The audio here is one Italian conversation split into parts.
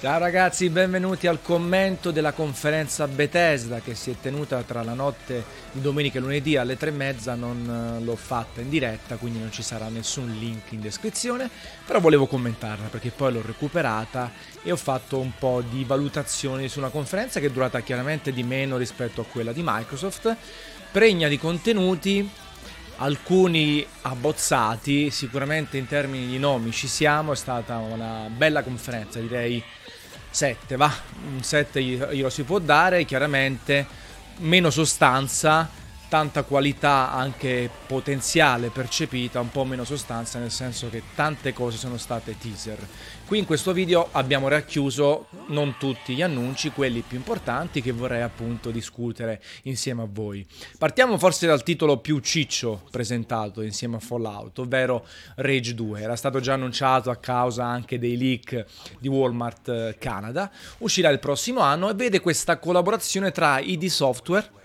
Ciao ragazzi, benvenuti al commento della conferenza Bethesda che si è tenuta tra la notte di domenica e lunedì alle tre e mezza, non eh, l'ho fatta in diretta quindi non ci sarà nessun link in descrizione, però volevo commentarla perché poi l'ho recuperata e ho fatto un po' di valutazioni su una conferenza che è durata chiaramente di meno rispetto a quella di Microsoft, pregna di contenuti alcuni abbozzati, sicuramente in termini di nomi ci siamo, è stata una bella conferenza, direi 7, va, un 7 glielo si può dare, chiaramente. Meno sostanza, tanta qualità anche potenziale percepita, un po' meno sostanza, nel senso che tante cose sono state teaser. Qui in questo video abbiamo racchiuso non tutti gli annunci, quelli più importanti che vorrei appunto discutere insieme a voi. Partiamo forse dal titolo più ciccio presentato insieme a Fallout, ovvero Rage 2. Era stato già annunciato a causa anche dei leak di Walmart eh, Canada, uscirà il prossimo anno e vede questa collaborazione tra ID Software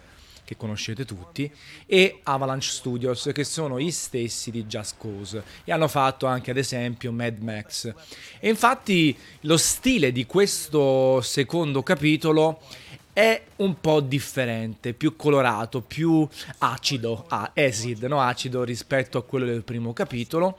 che conoscete tutti, e Avalanche Studios, che sono gli stessi di Just Cause, e hanno fatto anche ad esempio Mad Max. E infatti lo stile di questo secondo capitolo è un po' differente, più colorato, più acido, ah, acid, no acido rispetto a quello del primo capitolo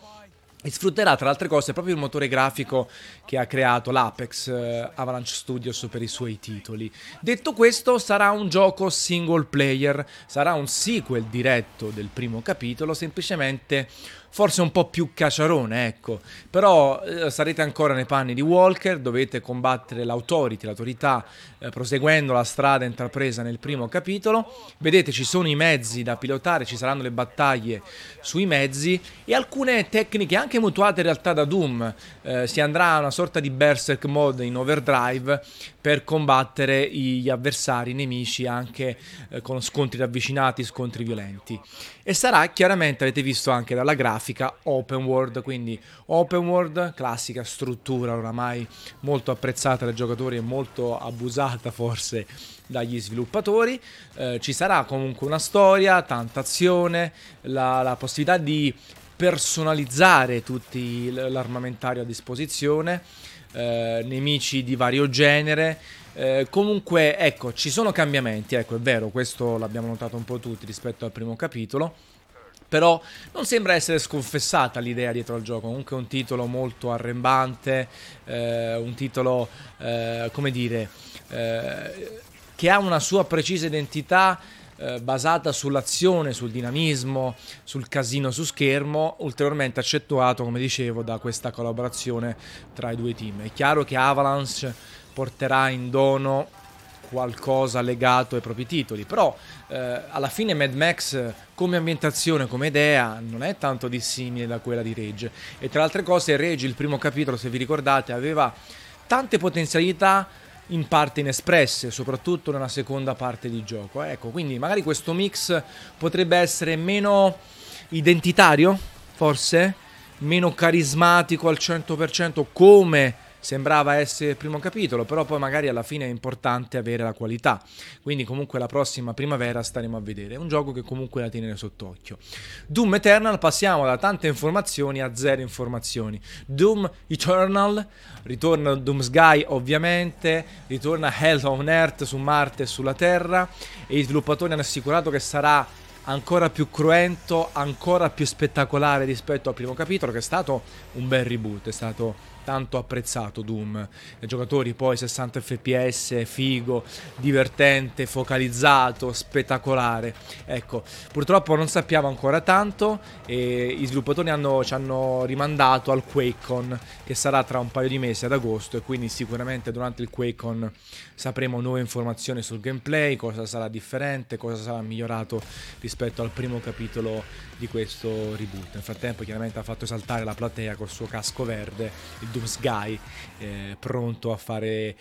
e sfrutterà tra altre cose proprio il motore grafico che ha creato l'Apex eh, Avalanche Studios per i suoi titoli. Detto questo, sarà un gioco single player, sarà un sequel diretto del primo capitolo, semplicemente forse un po' più cacciarone, ecco. Però eh, sarete ancora nei panni di Walker, dovete combattere l'autority, l'autorità, eh, proseguendo la strada intrapresa nel primo capitolo. Vedete, ci sono i mezzi da pilotare, ci saranno le battaglie sui mezzi e alcune tecniche anche mutuate in realtà da Doom. Eh, si andrà a una sorta di berserk mode in overdrive per combattere gli avversari, i nemici, anche eh, con scontri ravvicinati, scontri violenti. E sarà chiaramente, avete visto anche dalla grafica, grafica open world, quindi open world, classica struttura oramai molto apprezzata dai giocatori e molto abusata forse dagli sviluppatori. Eh, ci sarà comunque una storia, tanta azione, la, la possibilità di personalizzare tutti l'armamentario a disposizione, eh, nemici di vario genere. Eh, comunque, ecco, ci sono cambiamenti, ecco, è vero, questo l'abbiamo notato un po' tutti rispetto al primo capitolo. Però non sembra essere sconfessata l'idea dietro al gioco. Comunque è un titolo molto arrembante, eh, un titolo, eh, come dire, eh, che ha una sua precisa identità eh, basata sull'azione, sul dinamismo, sul casino su schermo, ulteriormente accentuato, come dicevo, da questa collaborazione tra i due team. È chiaro che Avalanche porterà in dono qualcosa legato ai propri titoli, però eh, alla fine Mad Max come ambientazione, come idea, non è tanto dissimile da quella di Rage. E tra le altre cose Rage, il primo capitolo, se vi ricordate, aveva tante potenzialità in parte inespresse, soprattutto nella seconda parte di gioco. Ecco, quindi magari questo mix potrebbe essere meno identitario, forse, meno carismatico al 100% come sembrava essere il primo capitolo, però poi magari alla fine è importante avere la qualità. Quindi comunque la prossima primavera staremo a vedere. È un gioco che comunque da tenere sott'occhio. Doom Eternal passiamo da tante informazioni a zero informazioni. Doom Eternal, ritorna Doom Sky ovviamente, ritorna Hell on Earth su Marte e sulla Terra e i sviluppatori hanno assicurato che sarà ancora più cruento, ancora più spettacolare rispetto al primo capitolo, che è stato un bel reboot, è stato tanto apprezzato Doom. Giocatori poi 60 fps, figo, divertente, focalizzato, spettacolare. Ecco, purtroppo non sappiamo ancora tanto e i sviluppatori hanno, ci hanno rimandato al QuakeCon che sarà tra un paio di mesi ad agosto e quindi sicuramente durante il QuakeCon sapremo nuove informazioni sul gameplay, cosa sarà differente, cosa sarà migliorato rispetto al primo capitolo di questo reboot. Nel frattempo chiaramente ha fatto saltare la platea col suo casco verde, il Doom Sky, eh, pronto a fare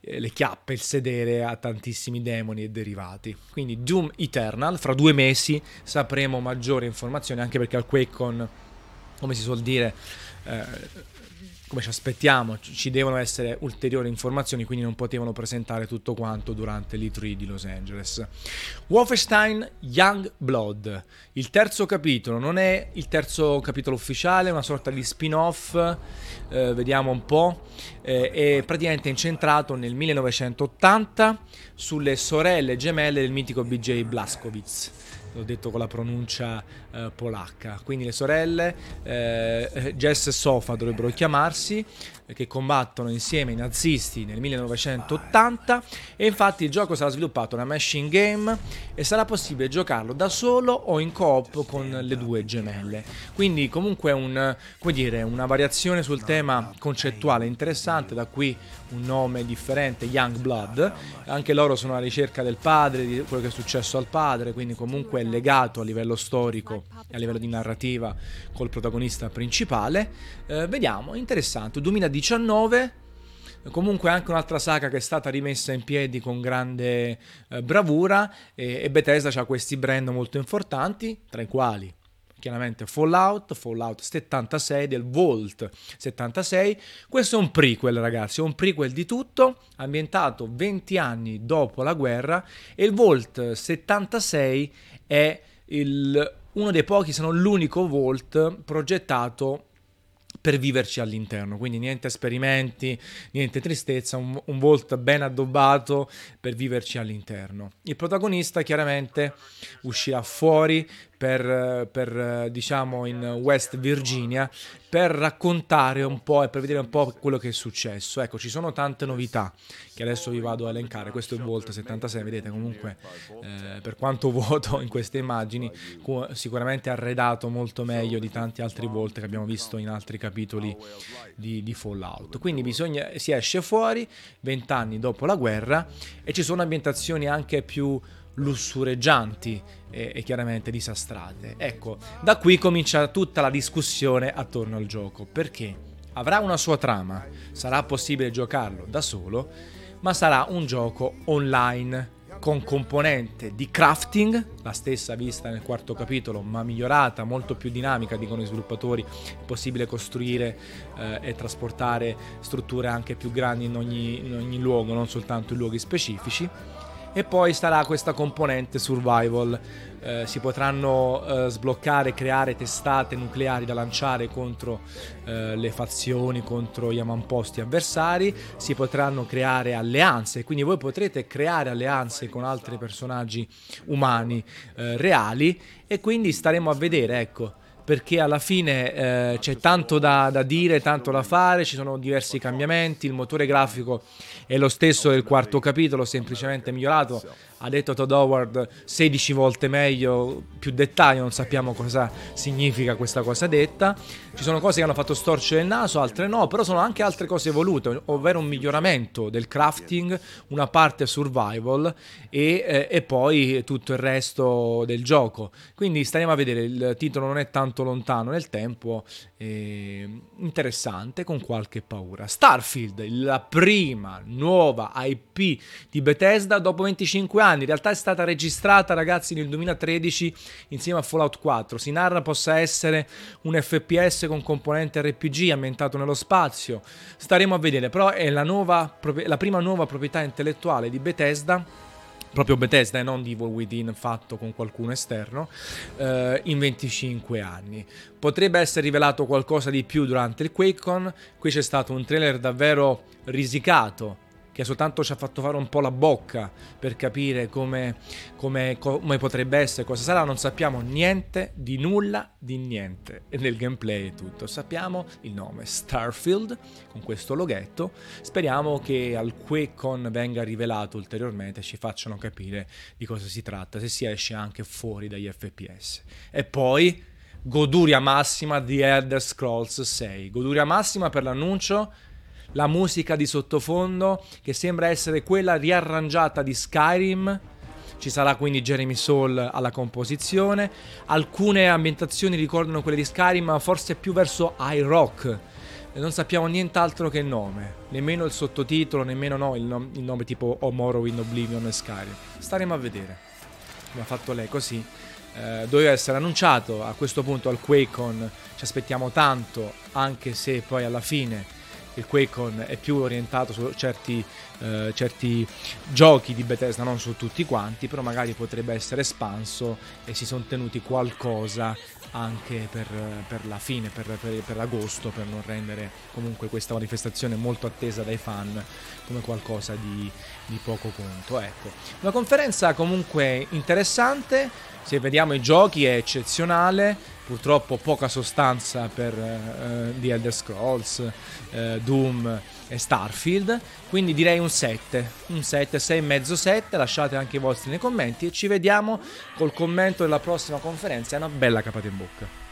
eh, le chiappe, il sedere a tantissimi demoni e derivati. Quindi Doom Eternal, fra due mesi sapremo maggiori informazioni, anche perché al QuakeCon, come si suol dire, eh, come ci aspettiamo, ci devono essere ulteriori informazioni, quindi non potevano presentare tutto quanto durante l'E3 di Los Angeles. Wolfenstein Young Blood, il terzo capitolo, non è il terzo capitolo ufficiale, è una sorta di spin-off, eh, vediamo un po', eh, è praticamente incentrato nel 1980 sulle sorelle gemelle del mitico BJ Blazkowicz l'ho detto con la pronuncia eh, polacca. Quindi le sorelle eh, Jess e Sofa dovrebbero chiamarsi, che combattono insieme i nazisti nel 1980 e infatti il gioco sarà sviluppato una machine game e sarà possibile giocarlo da solo o in coop con le due gemelle. Quindi comunque un, dire, una variazione sul tema concettuale interessante, da qui un nome differente, Young Blood. Anche loro sono alla ricerca del padre, di quello che è successo al padre, quindi comunque è legato a livello storico e a livello di narrativa col protagonista principale. Eh, vediamo, interessante. 2019 comunque anche un'altra saga che è stata rimessa in piedi con grande eh, bravura e, e Bethesda ha questi brand molto importanti, tra i quali chiaramente Fallout, Fallout 76 del Vault 76. Questo è un prequel, ragazzi, è un prequel di tutto, ambientato 20 anni dopo la guerra e il Vault 76 è il, uno dei pochi, se non l'unico Vault progettato per viverci all'interno, quindi niente esperimenti, niente tristezza, un, un Volt ben addobbato per viverci all'interno. Il protagonista chiaramente uscirà fuori per, per, diciamo in West Virginia per raccontare un po' e per vedere un po' quello che è successo. Ecco, ci sono tante novità che adesso vi vado a elencare. Questo è il Volt 76, vedete comunque eh, per quanto vuoto in queste immagini, sicuramente arredato molto meglio di tanti altri Volt che abbiamo visto in altri capitoli di, di Fallout. Quindi bisogna, si esce fuori vent'anni dopo la guerra e ci sono ambientazioni anche più lussureggianti e, e, chiaramente disastrate. Ecco, da qui comincia tutta la discussione attorno al gioco, perché avrà una sua trama, sarà possibile giocarlo da solo, ma sarà un gioco online con componente di crafting, la stessa vista nel quarto capitolo, ma migliorata, molto più dinamica, dicono i sviluppatori, è possibile costruire eh, e trasportare strutture anche più grandi in ogni, in ogni luogo, non soltanto in luoghi specifici e poi starà questa componente survival. Eh, si potranno eh, sbloccare, creare testate nucleari da lanciare contro eh, le fazioni, contro gli avamposti avversari, si potranno creare alleanze, quindi voi potrete creare alleanze con altri personaggi umani eh, reali e quindi staremo a vedere, ecco, perché alla fine eh, c'è tanto da, da, dire, tanto da fare, ci sono diversi cambiamenti, il motore grafico è lo stesso del quarto capitolo, semplicemente migliorato ha detto Todd Howard 16 volte meglio, più dettaglio, non sappiamo cosa significa questa cosa detta. Ci sono cose che hanno fatto storcere il naso, altre no, però sono anche altre cose evolute, ovvero un miglioramento del crafting, una parte survival e, eh, e poi tutto il resto del gioco. Quindi staremo a vedere, il titolo non è tanto lontano nel tempo, interessante, con qualche paura. Starfield, la prima nuova IP di Bethesda dopo 25 anni anni, in realtà è stata registrata ragazzi nel 2013 insieme a Fallout 4, si narra possa essere un FPS con componente RPG ambientato nello spazio, staremo a vedere, però è la, nuova, la prima nuova proprietà intellettuale di Bethesda proprio Bethesda e non di Evil Within fatto con qualcuno esterno, eh, in 25 anni. Potrebbe essere rivelato qualcosa di più durante il QuakeCon, qui c'è stato un trailer davvero risicato che soltanto ci ha fatto fare un po' la bocca per capire come, come, come, potrebbe essere, cosa sarà, non sappiamo niente di nulla, di niente. Nel gameplay è tutto. Sappiamo il nome Starfield con questo loghetto. Speriamo che al QuakeCon venga rivelato ulteriormente e ci facciano capire di cosa si tratta, se si esce anche fuori dagli FPS. E poi goduria massima di Elder Scrolls 6. Goduria massima per l'annuncio la musica di sottofondo che sembra essere quella riarrangiata di Skyrim. Ci sarà quindi Jeremy Soul alla composizione. Alcune ambientazioni ricordano quelle di Skyrim, ma forse più verso high rock. Non sappiamo nient'altro che il nome, nemmeno il sottotitolo, nemmeno no, il, nom- il nome tipo O Morrowind, Oblivion e Skyrim. Staremo a vedere. Come ha fatto lei così. Eh, doveva essere annunciato a questo punto al QuakeCon. Ci aspettiamo tanto, anche se poi alla fine il QuakeCon è più orientato su certi, eh, certi giochi di Bethesda, non su tutti quanti, però magari potrebbe essere espanso e si sono tenuti qualcosa anche per, per la fine, per, per, per, agosto, per non rendere comunque questa manifestazione molto attesa dai fan come qualcosa di, di poco conto. Ecco. Una conferenza comunque interessante, se vediamo i giochi è eccezionale, purtroppo poca sostanza per uh, The Elder Scrolls, uh, Doom e Starfield, quindi direi un 7, un 7, 6,5 7, lasciate anche i vostri nei commenti e ci vediamo col commento della prossima conferenza, è una bella capata in bocca.